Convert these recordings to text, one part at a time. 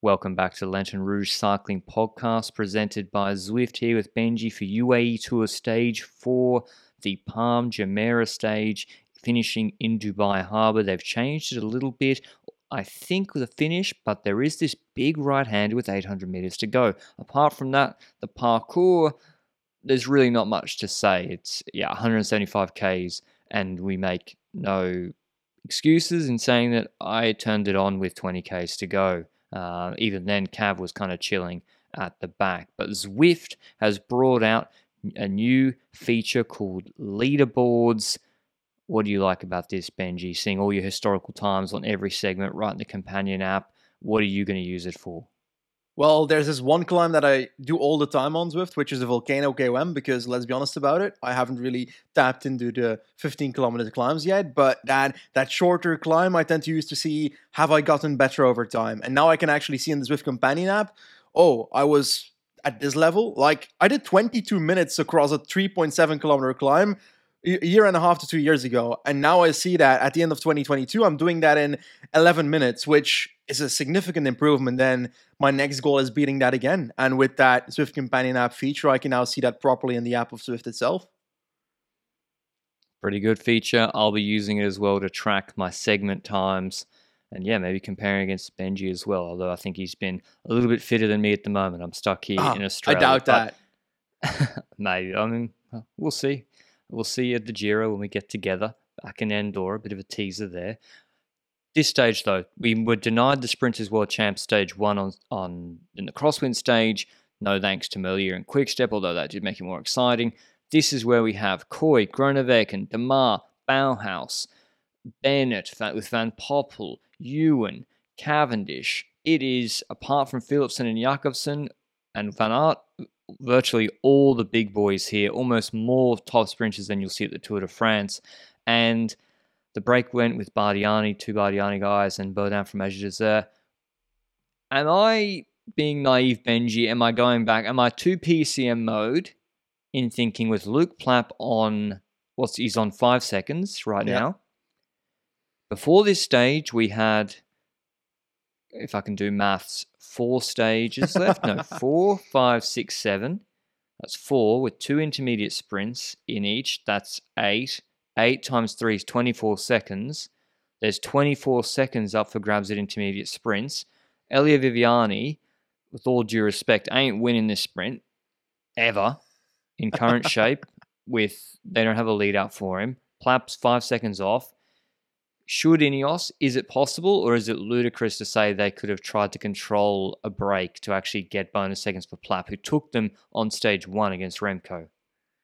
Welcome back to Lanterne Rouge Cycling Podcast presented by Zwift here with Benji for UAE Tour Stage 4, the Palm Jumeirah stage, finishing in Dubai Harbour. They've changed it a little bit, I think, with a finish, but there is this big right hand with 800 metres to go. Apart from that, the parcours, there's really not much to say. It's, yeah, 175 Ks, and we make no excuses in saying that I turned it on with 20 Ks to go. Uh, even then, Cav was kind of chilling at the back. But Zwift has brought out a new feature called leaderboards. What do you like about this, Benji? Seeing all your historical times on every segment right in the companion app. What are you going to use it for? Well, there's this one climb that I do all the time on Zwift, which is the Volcano KOM, because let's be honest about it, I haven't really tapped into the 15 kilometer climbs yet. But that that shorter climb I tend to use to see have I gotten better over time. And now I can actually see in the Zwift Companion app, oh, I was at this level. Like I did 22 minutes across a 3.7 kilometer climb a year and a half to two years ago. And now I see that at the end of 2022, I'm doing that in 11 minutes, which is a significant improvement. Then my next goal is beating that again. And with that Zwift Companion app feature, I can now see that properly in the app of Zwift itself. Pretty good feature. I'll be using it as well to track my segment times. And yeah, maybe comparing against Benji as well. Although I think he's been a little bit fitter than me at the moment. I'm stuck here Ah, in Australia. I doubt that. maybe. I mean, we'll see. We'll see you at the Giro when we get together back in Andorra. A bit of a teaser there. This stage, though, we were denied the Sprinters World Champ stage one on, on in the crosswind stage. No thanks to Merlier and Quickstep, although that did make it more exciting. This is where we have Kooi, Groenewegen, Démare, Bauhaus, Bennett with Van Poppel, Ewan, Cavendish. It is, apart from Philipsen and Jakobsen and Van Aert, virtually all the big boys here, almost more top sprinters than you'll see at the Tour de France. And the break went with Bardiani, two Bardiani guys, and Baudin from Azure Desert. Am I being naive, Benji? Am I going back? Am I two PCM mode in thinking with Luke Plapp on what's he's on five seconds right Yeah. now? Before this stage, we had, if I can do maths, four stages left. No, four, five, six, seven. That's four with two intermediate sprints in each. That's eight. Eight times three is 24 seconds. There's 24 seconds up for grabs at intermediate sprints. Elia Viviani, with all due respect, ain't winning this sprint ever in current shape. With they don't have a lead out for him. Plapp's five seconds off. Should Ineos, is it possible or is it ludicrous to say they could have tried to control a break to actually get bonus seconds for Plapp, who took them on stage one against Remco?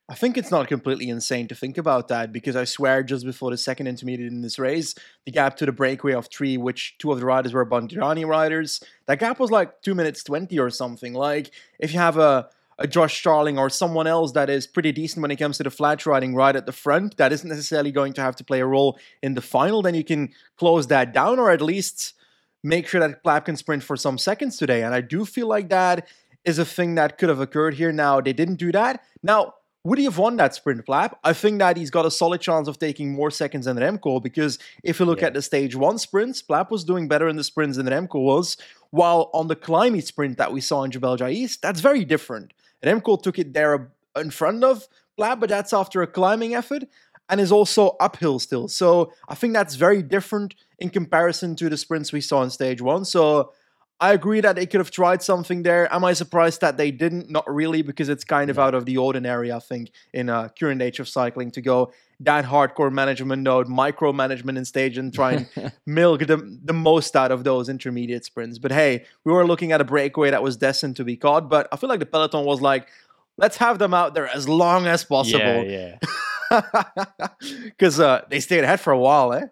I think it's not completely insane to think about that because I swear just before the second intermediate in this race, the gap to the breakaway of three, which two of the riders were Bardiani riders, that gap was like two minutes 20 or something. Like if you have a, a Josh Tarling or someone else that is pretty decent when it comes to the flat riding right at the front, that isn't necessarily going to have to play a role in the final, then you can close that down or at least make sure that Plapp can sprint for some seconds today. And I do feel like that is a thing that could have occurred here. Now, they didn't do that. Now, would he have won that sprint Plapp? I think that he's got a solid chance of taking more seconds than Remco because if you look Yeah. at the stage one sprints, Plapp was doing better in the sprints than Remco was. While on the climbing sprint that we saw in Jebel Jais, that's very different. Remco took it there in front of Plapp, but that's after a climbing effort and is also uphill still. So I think that's very different in comparison to the sprints we saw in stage one. So I agree that they could have tried something there. Am I surprised that they didn't? Not really, because it's kind of out of the ordinary, I think, in a current age of cycling to go that hardcore management mode, micromanagement in stage and try and milk the, the most out of those intermediate sprints. But hey, we were looking at a breakaway that was destined to be caught, but I feel like the peloton was like, let's have them out there as long as possible. Yeah, yeah. Because uh, they stayed ahead for a while, eh?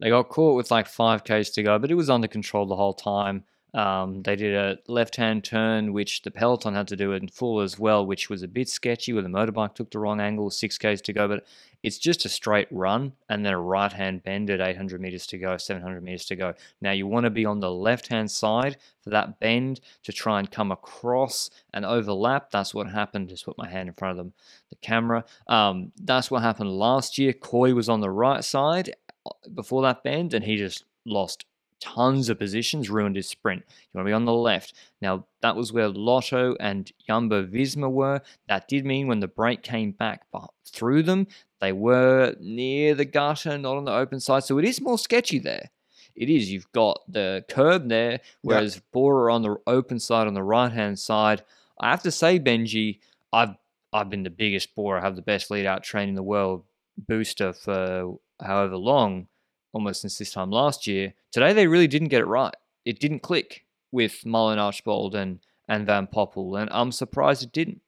They got caught with like 5Ks to go, but it was under control the whole time. Um, they did a left hand turn, which the peloton had to do in full as well, which was a bit sketchy where the motorbike took the wrong angle, 6Ks to go. But it's just a straight run and then a right hand bend at 800 meters to go, 700 meters to go. Now you want to be on the left hand side for that bend to try and come across and overlap. That's what happened. Just put my hand in front of them, the camera. Um, that's what happened last year. Kooi was on the right side uh, before that bend and he just lost tons of positions, ruined his sprint. You want to be on the left. Now, that was where Lotto and Jumbo Visma were. That did mean when the break came back through them, they were near the gutter, not on the open side. So it is more sketchy there. It is. You've got the curb there, whereas yep. Bora on the open side on the right hand side. I have to say, Benji, I've I've been the biggest Bora, I have the best lead out train in the world booster for however long, almost since this time last year. Today they really didn't get it right. It didn't click with Mullen Archbold and, and Van Poppel, and I'm surprised it didn't.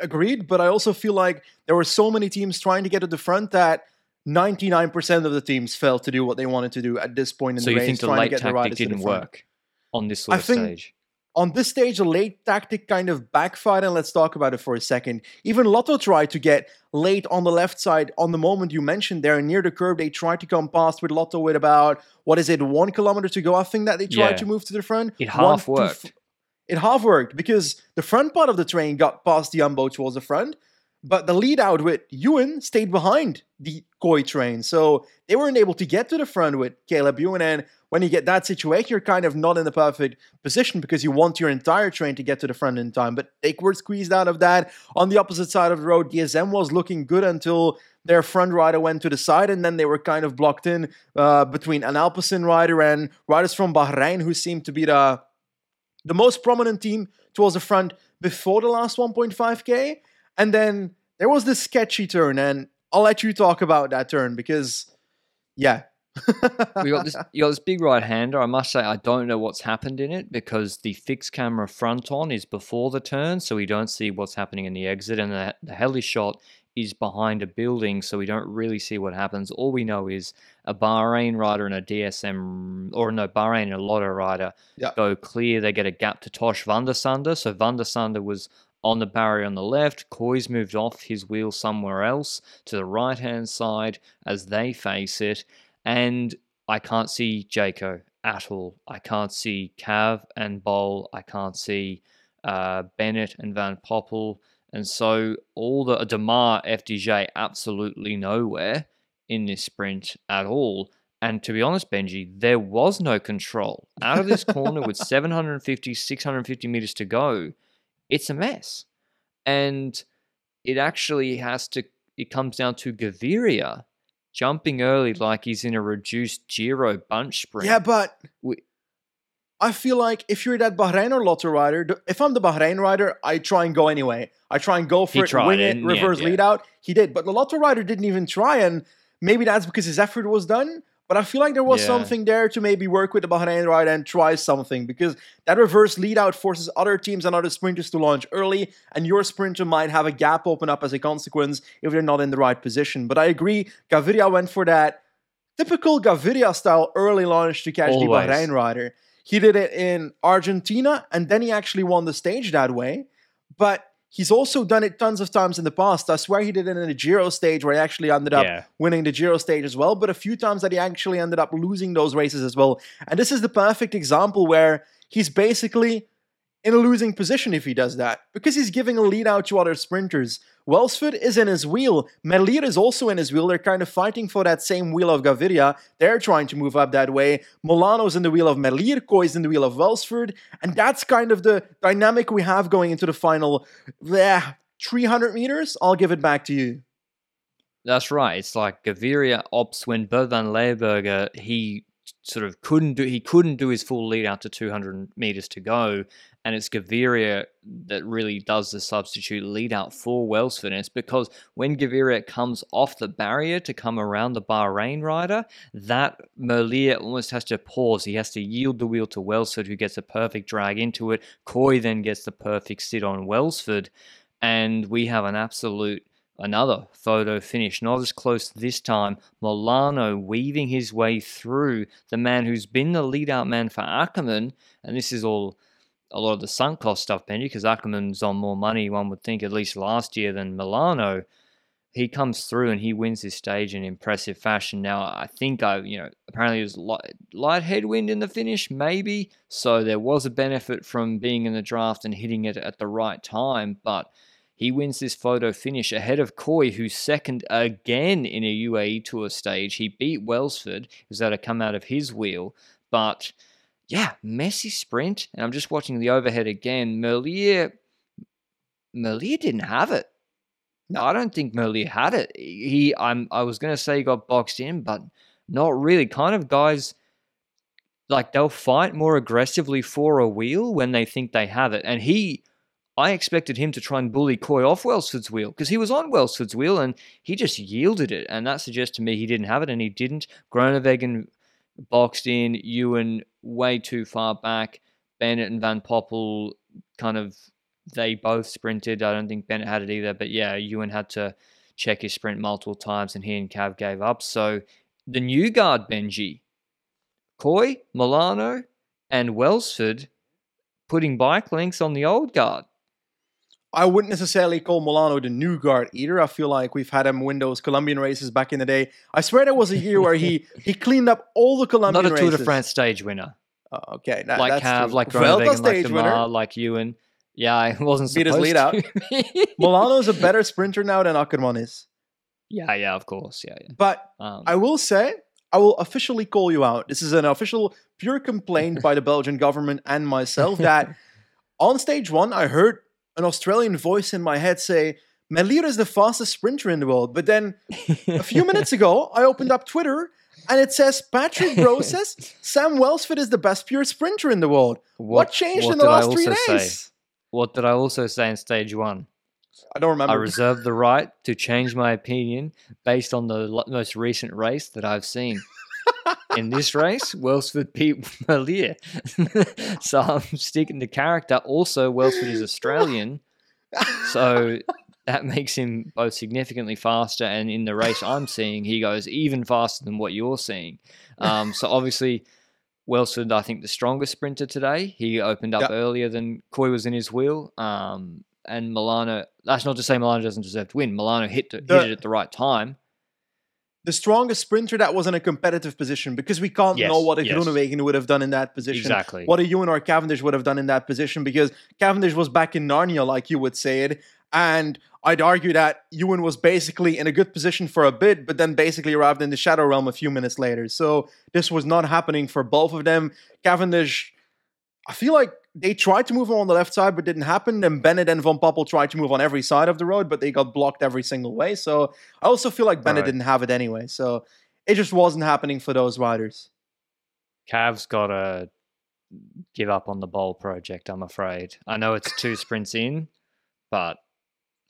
Agreed, but I also feel like there were so many teams trying to get to the front that 99% of the teams failed to do what they wanted to do at this point in so the race. So you think the late tactic didn't work on this sort I of think, stage? On this stage, the late tactic kind of backfired, and let's talk about it for a second. Even Lotto tried to get late on the left side on the moment you mentioned there near the curb. They tried to come past with Lotto with about, what is it, one kilometer to go, I think, that they tried yeah. to move to the front. It half one, worked. it half worked because the front part of the train got past the Jumbo towards the front, but the lead out with Ewan stayed behind the Kooi train. So they weren't able to get to the front with Caleb Ewan. And when you get that situation, you're kind of not in the perfect position because you want your entire train to get to the front in time. But they were squeezed out of that. On the opposite side of the road, DSM was looking good until their front rider went to the side, and then they were kind of blocked in uh, between an Alpecin rider and riders from Bahrain, who seemed to be the the most prominent team towards the front before the last 1.5k. And then there was this sketchy turn, and I'll let you talk about that turn because, yeah. We got this. You got this big right hander. I must say, I don't know what's happened in it because the fixed camera front on is before the turn, so we don't see what's happening in the exit, and the, the heli shot is behind a building, so we don't really see what happens. All we know is a Bahrain rider and a DSM, or no, Bahrain and a Lotto rider go clear. They get a gap to Tosh van der. So van der was on the barrier on the left. Kooi's moved off his wheel somewhere else to the right hand side as they face it. And I can't see Jaco at all. I can't see Cav and Bol. I can't see uh, Bennett and Van Poppel. And so all the Démare FDJ absolutely nowhere in this sprint at all. And to be honest, Benji, there was no control. Out of this corner with 750, 650 meters to go, it's a mess. And it actually has to, it comes down to Gaviria jumping early like he's in a reduced Giro bunch sprint. Yeah, but we, I feel like if you're that Bahrain or Lotto rider, if I'm the Bahrain rider, I try and go anyway. I try and go for he it, wing it, reverse yeah. lead out. He did, but the Lotto rider didn't even try, and maybe that's because his effort was done. But I feel like there was yeah. something there to maybe work with the Bahrain ride and try something because that reverse lead out forces other teams and other sprinters to launch early, and your sprinter might have a gap open up as a consequence if they're not in the right position. But I agree, Gaviria went for that typical Gaviria style early launch to catch Always. the Bahrain rider. He did it in Argentina, and then he actually won the stage that way. But He's also done it tons of times in the past. I swear he did it in the Giro stage where he actually ended up yeah. winning the Giro stage as well, but a few times that he actually ended up losing those races as well. And this is the perfect example where he's basically in a losing position if he does that because he's giving a lead out to other sprinters. Welsford is in his wheel. Merlier is also in his wheel. They're kind of fighting for that same wheel of Gaviria. They're trying to move up that way. Molano's in the wheel of Merlier. Kooi's in the wheel of Welsford. And that's kind of the dynamic we have going into the final yeah, 300 meters. I'll give it back to you. That's right. It's like Gaviria opts when Bert van he sort of couldn't do he couldn't do his full lead out to 200 meters to go and it's Gaviria that really does the substitute lead out for Welsford. And it's because when Gaviria comes off the barrier to come around the Bahrain rider, that Merlier almost has to pause. He has to yield the wheel to Welsford, who gets a perfect drag into it. Kooi then gets the perfect sit on Welsford. And we have an absolute another photo finish, not as close this time. Molano weaving his way through the man who's been the lead out man for Ackermann, and this is all a lot of the sunk cost stuff, Benji, because Ackermann's on more money, one would think, at least last year than Molano. He comes through and he wins this stage in impressive fashion. Now, I think I, you know, apparently it was light, light headwind in the finish, maybe. So there was a benefit from being in the draft and hitting it at the right time. But he wins this photo finish ahead of Kooi, who's second again in a UAE Tour stage. He beat Welsford, who's had to come out of his wheel. But yeah, messy sprint. And I'm just watching the overhead again. Merlier, Merlier didn't have it. No, I don't think Merlier had it. He, I'm, I was going to say he got boxed in, but not really. Kind of guys like they'll fight more aggressively for a wheel when they think they have it. And he, I expected him to try and bully Kooi off Welsford's wheel because he was on Welsford's wheel and he just yielded it. And that suggests to me he didn't have it and he didn't. Groenewegen boxed in, Ewan way too far back. Bennett and Van Poppel kind of they both sprinted. I don't think Bennett had it either, but yeah, Ewan had to check his sprint multiple times, and he and Cav gave up. So the new guard Benji, Kooi, Molano, and Welsford putting bike links on the old guard. I wouldn't necessarily call Molano the new guard either. I feel like we've had him win those Colombian races back in the day. I swear there was a year where he he cleaned up all the Colombian Not a Tour races. de France stage winner. Oh, okay, that, like Cav, like Groenewegen, like Démare, like Ewan. Yeah, I wasn't Beat his lead out. Molano's a better sprinter now than Ackermann is. yeah, yeah, of course. Yeah, yeah. But Um, I will say, I will officially call you out. This is an official, pure complaint by the Belgian government and myself that on stage one, I heard an Australian voice in my head say, Merlier is the fastest sprinter in the world. But then a few minutes ago, I opened up Twitter and it says Patrick Broe says Sam Welsford is the best pure sprinter in the world. What, changed what in the did I last three also days? say? What did I also say in stage one? I don't remember. I reserve the right to change my opinion based on the most recent race that I've seen. In this race, Welsford beat Merlier. so I'm sticking to character. Also, Welsford is Australian, so that makes him both significantly faster. And in the race I'm seeing, he goes even faster than what you're seeing. Um, so obviously, Welsford, I think, the strongest sprinter today. He opened up Yep. earlier than Kooi was in his wheel. Um, and Molano, that's not to say Molano doesn't deserve to win. Molano hit, The- hit it at the right time. The strongest sprinter that was in a competitive position because we can't Yes, know what a yes. Groenewegen would have done in that position. Exactly. What a Ewan or Cavendish would have done in that position because Cavendish was back in Narnia, like you would say it. And I'd argue that Ewan was basically in a good position for a bit, but then basically arrived in the Shadow Realm a few minutes later. So this was not happening for both of them. Cavendish, I feel like they tried to move on the left side, but didn't happen. And Bennett and Van Poppel tried to move on every side of the road, but they got blocked every single way. So I also feel like Bennett Right. didn't have it anyway. So it just wasn't happening for those riders. Cav's got to give up on the Bol project, I'm afraid. I know it's two sprints in, but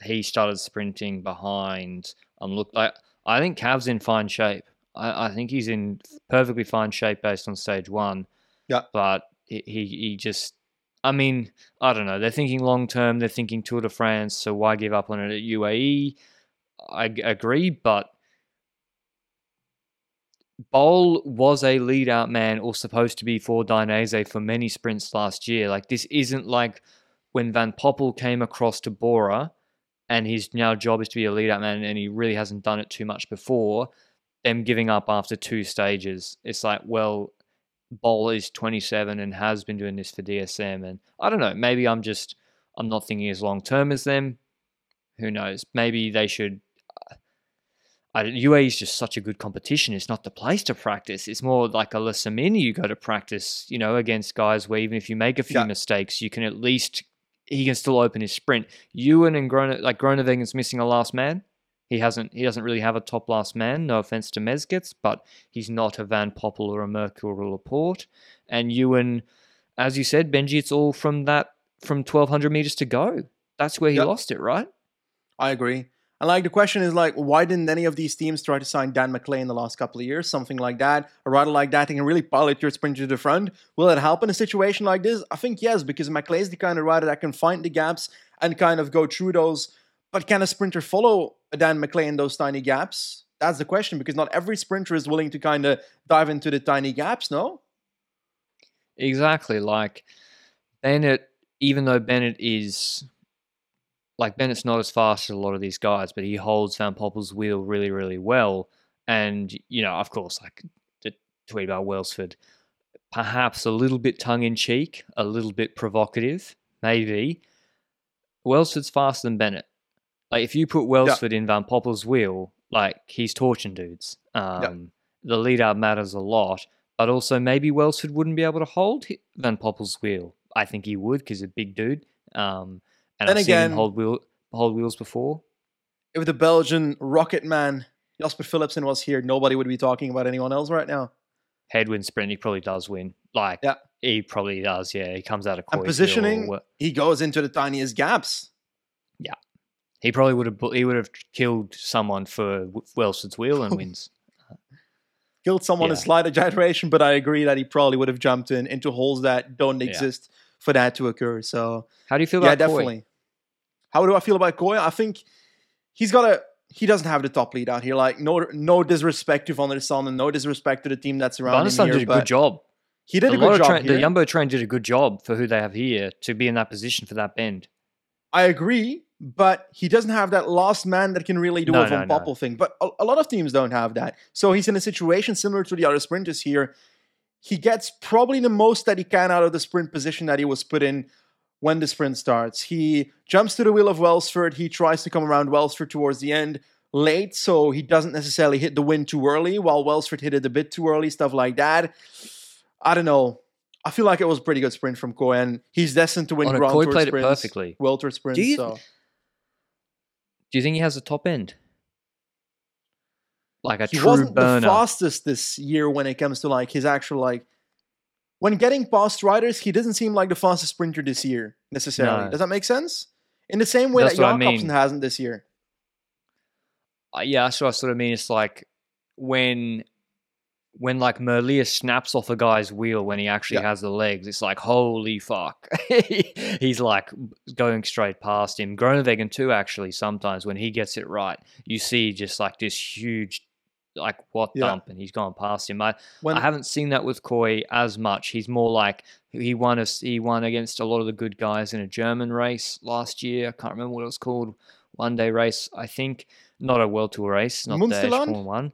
he started sprinting behind. I'm look like I think Cav's in fine shape. I, I think he's in perfectly fine shape based on stage one. Yeah. But he, he, he just, I mean, I don't know. They're thinking long term. They're thinking Tour de France. So why give up on it at UAE? I g- agree, but Bol was a lead out man or supposed to be for Dainese for many sprints last year. Like this isn't like when Van Poppel came across to Bora and his now job is to be a lead out man and he really hasn't done it too much before, them giving up after two stages. It's like, well, Bol is 27 and has been doing this for DSM. And I don't know, maybe I'm just, I'm not thinking as long term as them. Who knows? Maybe they should I, UAE is just such a good competition. It's not the place to practice. It's more like a Lassamini you go to practice, you know, against guys where even if you make a few Yeah. mistakes, you can at least he can still open his sprint. Ewan and Grone, like Groenewegen's missing a last man. He hasn't. He doesn't really have a top last man. No offense to Mezgec, but he's not a Van Poppel or a Mørkøv or a Laporte. And Ewan, as you said, Benji, it's all from that from twelve hundred meters to go. That's where he Yep. lost it, right? I agree. And like the question is like, why didn't any of these teams try to sign Dan McLay in the last couple of years? Something like that. A rider like that that can really pilot your sprint to the front. Will it help in a situation like this? I think yes, because McLay is the kind of rider that can find the gaps and kind of go through those. But can a sprinter follow Dan McLay in those tiny gaps? That's the question, because not every sprinter is willing to kind of dive into the tiny gaps, no? Exactly. Like Bennett, even though Bennett is like Bennett's not as fast as a lot of these guys, but he holds Van Poppel's wheel really, really well. And, you know, of course, like the tweet about Welsford, perhaps a little bit tongue in cheek, a little bit provocative, maybe. Welsford's faster than Bennett. Like if you put Welsford in Van Poppel's wheel, like he's torching dudes. Um, The lead out matters a lot, but also maybe Welsford wouldn't be able to hold Van Poppel's wheel. I think he would because he's a big dude. Um, and Then I've seen him again- hold wheel hold wheels before. If the Belgian rocket man Jasper Philipsen was here, nobody would be talking about anyone else right now. Headwind sprint, he probably does win. Like, Yeah. he probably does. Yeah, he comes out of And wheel or positioning, he goes into the tiniest gaps. He probably would have. He would have killed someone for W- Welsford's wheel and wins. Killed someone in Yeah. slight exaggeration, but I agree that he probably would have jumped in into holes that don't Yeah. exist for that to occur. So How do you feel yeah, about Kooi? definitely. How do I feel about Kooi? I think he's got a he doesn't have the top lead out here. Like no no disrespect to Van der Sande and no disrespect to the team that's around him der here. did a good job. He did a, a good job here. the Jumbo train did a good job for who they have here to be in that position for that bend. I agree, but he doesn't have that last man that can really do No, a Van no, no. Thing. But a, a lot of teams don't have that. So he's in a situation similar to the other sprinters here. He gets probably the most that he can out of the sprint position that he was put in when the sprint starts. He jumps to the wheel of Welsford. He tries to come around Welsford towards the end late, so he doesn't necessarily hit the wind too early, while Welsford hit it a bit too early, stuff like that. I don't know. I feel like it was a pretty good sprint from Cohen. He's destined to win Oh, no, Grand Kooi Tour played it perfectly. World Tour sprints. you- so. Do you think he has a top end? Like a he true wasn't burner. the fastest this year when it comes to like his actual like when getting past riders he doesn't seem like the fastest sprinter this year necessarily No. does that make sense in the same way That's that what I Jakobsen mean. hasn't this year Uh, yeah, that's what I sort of mean. It's like when when like Merlier snaps off a guy's wheel when he actually Yeah. has the legs, it's like holy fuck. He's like going straight past him. Groenewegen too, actually, sometimes when he gets it right, you see just like this huge like what Yeah. dump and he's gone past him. I, when I haven't seen that with Kooi as much. He's more like he won a, he won against a lot of the good guys in a German race last year. I can't remember what it was called. One day race, I think. Not a world tour race, not the Munsterland? Eschborn one.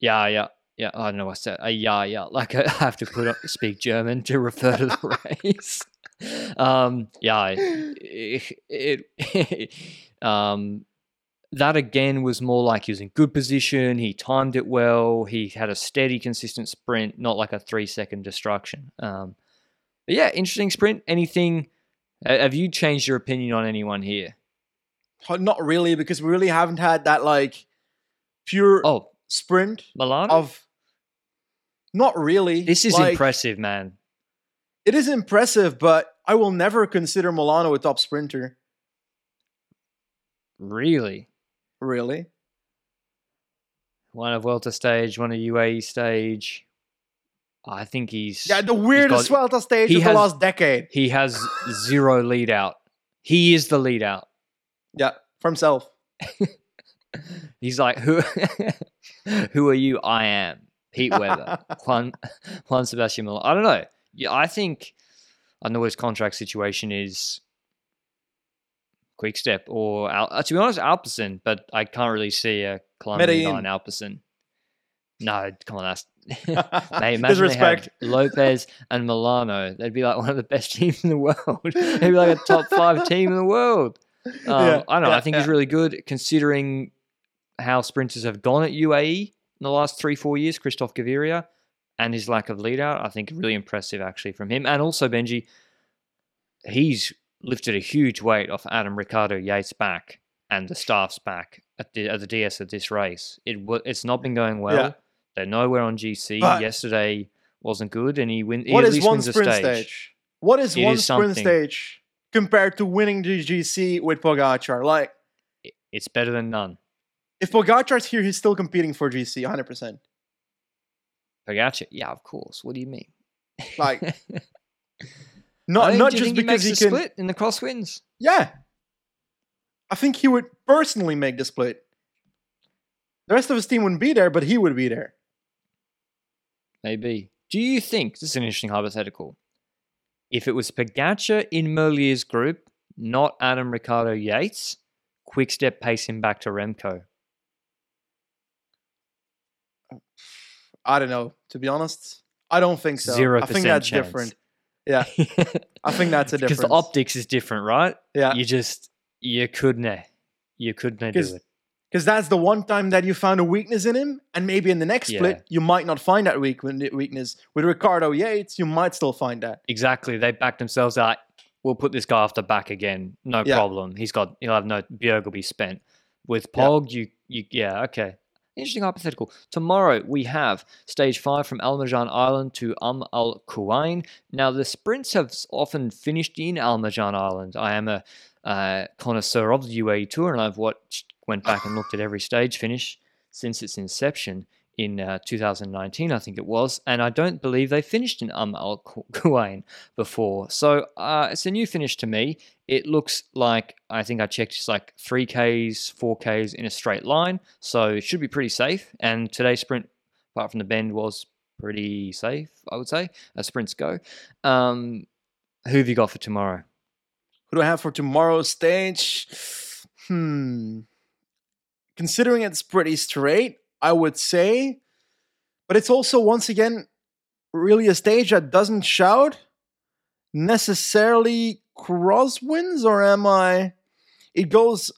Yeah, yeah, yeah. I don't know what I said. a yeah, yeah. Like I have to put up, speak German to refer to the race. Um, yeah, it, it um, that again was more like he was in good position. He timed it well. He had a steady, consistent sprint, not like a three second destruction. Um, but yeah, interesting sprint. Anything? Have you changed your opinion on anyone here? uh, not really because we really haven't had that like pure Oh, sprint Molano. of not really this is like, impressive, man. it is impressive but I will never consider Molano a top sprinter Really, really one of Vuelta stage, one of UAE stage. I think he's yeah the weirdest got- Vuelta stage of the last decade he has zero lead out. He is the lead out. yeah for himself He's like, who, who are you? I am Pete Weber, Juan, Juan Sebastian Miller. I don't know. Yeah, I think I know his contract situation is. Quick step or Al- uh, to be honest, Alpecin, but I can't really see a climbing Medellin. on Alpecin. No, come on, that's Mate, imagine they had Lopez and Molano. They'd be like one of the best teams in the world. They'd be like a top five team in the world. Um, Yeah, I don't know. yeah, I think he's really good considering how sprinters have gone at UAE in the last three, four years. Christoph Gaviria and his lack of lead out, I think really impressive actually from him. And also Benji, he's lifted a huge weight off Adam Ricardo Yates' back and the staff's back at the, at the DS of this race. It it's not been going well. Yeah. They're nowhere on GC. But- Yesterday wasn't good, and he win. He at least one wins a sprint stage. stage? What is It one is sprint something. stage compared to winning the GC with Pogacar? Like, It's better than none. If Pogacar's here, he's still competing for GC, 100%. Pogacar, yeah, of course. What do you mean? Like, not not just he because makes he can. split in the crosswinds. Yeah, I think he would personally make the split. The rest of his team wouldn't be there, but he would be there. Maybe. Do you think this is an interesting hypothetical? If it was Pogacar in Merlier's group, not Adam Ricardo Yates, quick step pace him back to Remco. I don't know. To be honest, I don't think so. Zero I think that's chance. different. Yeah, I think that's a difference because the optics is different, right? yeah, You just you couldn't you couldn't do it. Because that's the one time that you found a weakness in him, and maybe in the next Yeah. split you might not find that weak weakness. With Ricardo Yates, you might still find that. Exactly. They backed themselves out. We'll put this guy off the back again. No Yeah. problem. He's got he'll have no Bjerg will be spent. With Yeah. Pog, you you yeah, okay. Interesting hypothetical. Tomorrow we have stage five from Al Marjan Island to Um Al Quwain. Now the sprints have often finished in Al Marjan Island. I am a uh, connoisseur of the UAE tour, and I've watched went back and looked at every stage finish since its inception in uh, 2019, I think it was, and I don't believe they finished in Um Al Quwain before. So uh, it's a new finish to me. It looks like I think I checked it's like three Ks, four Ks in a straight line, so it should be pretty safe. And today's sprint, apart from the bend, was pretty safe. I would say as sprints go. Um, who have you got for tomorrow? Who do I have for tomorrow's stage? Hmm. Considering it's pretty straight, I would say, but it's also once again really a stage that doesn't shout necessarily crosswinds, or am I? It goes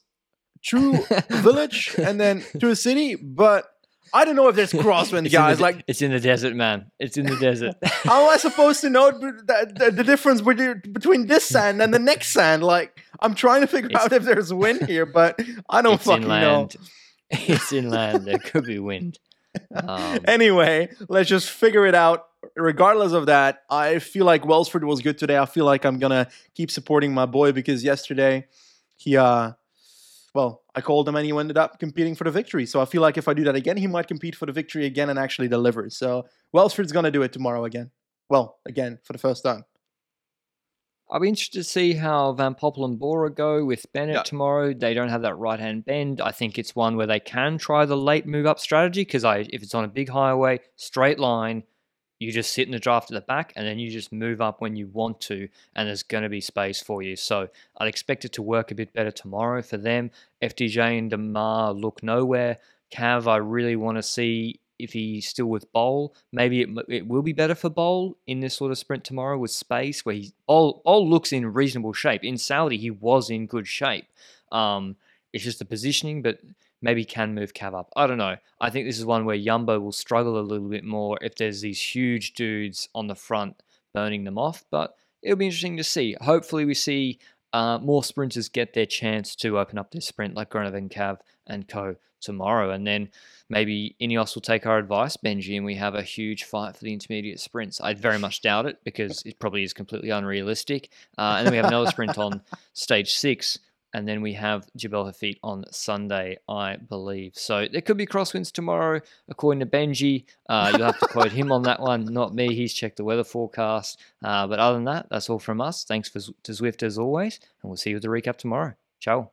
through a village and then to a city, but I don't know if there's the guys. Like, it's in the desert, man. It's in the desert. how am I supposed to know the, the, the difference between this sand and the next sand? Like, I'm trying to figure It's- out if there's wind here, but I don't fucking know. It's inland. There could be wind. Um, anyway, let's just figure it out. Regardless of that, I feel like Welsford was good today. I feel like I'm gonna keep supporting my boy because yesterday he uh well, I called him and he ended up competing for the victory. So I feel like if I do that again, he might compete for the victory again and actually deliver. So Welsford's gonna do it tomorrow again. Well, again, for the first time. I'll be interested to see how Van Poppel and Bora go with Bennett Yeah. tomorrow. They don't have that right hand bend. I think it's one where they can try the late move up strategy because I if it's on a big highway, straight line, you just sit in the draft at the back and then you just move up when you want to, and there's going to be space for you. So I'd expect it to work a bit better tomorrow for them. FDJ and Démare look nowhere. Cav, I really want to see if he's still with Bol. Maybe it, it will be better for Bol in this sort of sprint tomorrow with space where he Bol, looks in reasonable shape. In Saudi, he was in good shape. Um, it's just the positioning, but maybe can move Cav up. I don't know. I think this is one where Yumbo will struggle a little bit more if there's these huge dudes on the front burning them off, but it'll be interesting to see. Hopefully, we see uh, more sprinters get their chance to open up their sprint, like Gronovan Cav and Co. tomorrow, and then maybe Ineos will take our advice, Benji, and we have a huge fight for the intermediate sprints. I very much doubt it because it probably is completely unrealistic. Uh, and then we have another sprint on stage six, and then we have Jebel Hafeet on Sunday, I believe. So there could be crosswinds tomorrow, according to Benji. Uh, you'll have to quote him on that one, not me. He's checked the weather forecast. Uh, but other than that, that's all from us. Thanks for, to Zwift as always, and we'll see you with the recap tomorrow. Ciao.